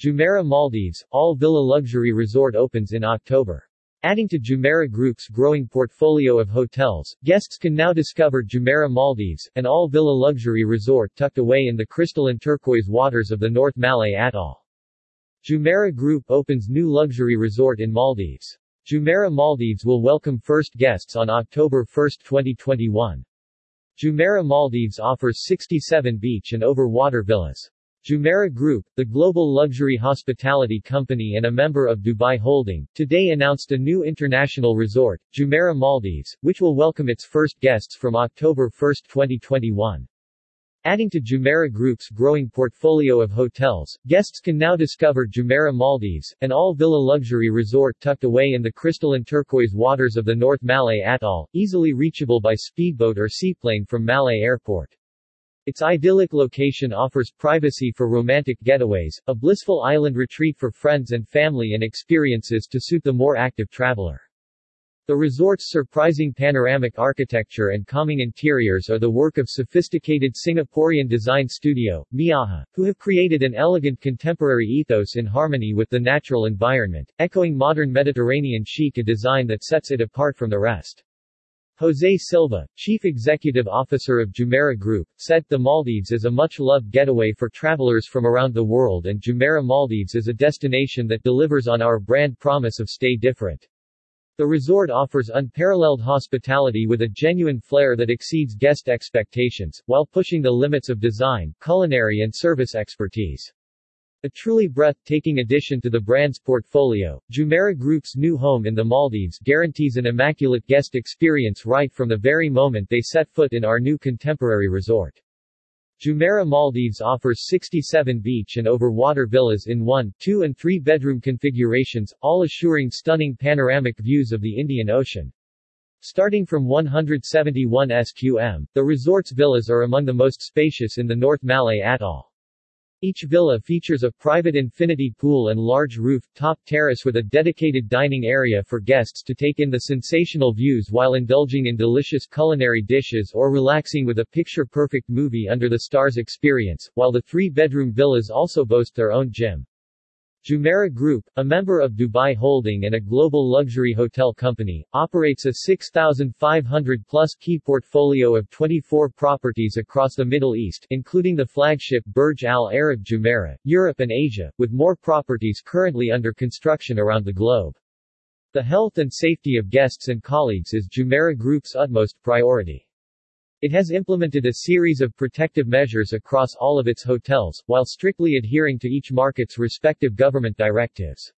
Jumeirah Maldives, all-villa luxury resort opens in October. Adding to Jumeirah Group's growing portfolio of hotels, guests can now discover Jumeirah Maldives, an all-villa luxury resort tucked away in the crystalline turquoise waters of the North Malé Atoll. Jumeirah Group opens new luxury resort in Maldives. Jumeirah Maldives will welcome first guests on October 1, 2021. Jumeirah Maldives offers 67 beach and over-water villas. Jumeirah Group, the global luxury hospitality company and a member of Dubai Holding, today announced a new international resort, Jumeirah Maldives, which will welcome its first guests from October 1, 2021. Adding to Jumeirah Group's growing portfolio of hotels, guests can now discover Jumeirah Maldives, an all-villa luxury resort tucked away in the crystalline turquoise waters of the North Malé Atoll, easily reachable by speedboat or seaplane from Malé Airport. Its idyllic location offers privacy for romantic getaways, a blissful island retreat for friends and family and experiences to suit the more active traveler. The resort's surprising panoramic architecture and calming interiors are the work of sophisticated Singaporean design studio, Miaja, who have created an elegant contemporary ethos in harmony with the natural environment, echoing modern Mediterranean chic a design that sets it apart from the rest. Jose Silva, chief executive officer of Jumeirah Group, said, The Maldives is a much-loved getaway for travelers from around the world and Jumeirah Maldives is a destination that delivers on our brand promise of stay different. The resort offers unparalleled hospitality with a genuine flair that exceeds guest expectations, while pushing the limits of design, culinary and service expertise. A truly breathtaking addition to the brand's portfolio, Jumeirah Group's new home in the Maldives guarantees an immaculate guest experience right from the very moment they set foot in our new contemporary resort. Jumeirah Maldives offers 67 beach and over-water villas in one, two and three bedroom configurations, all assuring stunning panoramic views of the Indian Ocean. Starting from 171 SQM, the resort's villas are among the most spacious in the North Malé Atoll. Each villa features a private infinity pool and large roof-top terrace with a dedicated dining area for guests to take in the sensational views while indulging in delicious culinary dishes or relaxing with a picture-perfect movie under the stars experience, while the three-bedroom villas also boast their own gym. Jumeirah Group, a member of Dubai Holding and a global luxury hotel company, operates a 6,500-plus key portfolio of 24 properties across the Middle East, including the flagship Burj Al Arab Jumeirah, Europe and Asia, with more properties currently under construction around the globe. The health and safety of guests and colleagues is Jumeirah Group's utmost priority. It has implemented a series of protective measures across all of its hotels, while strictly adhering to each market's respective government directives.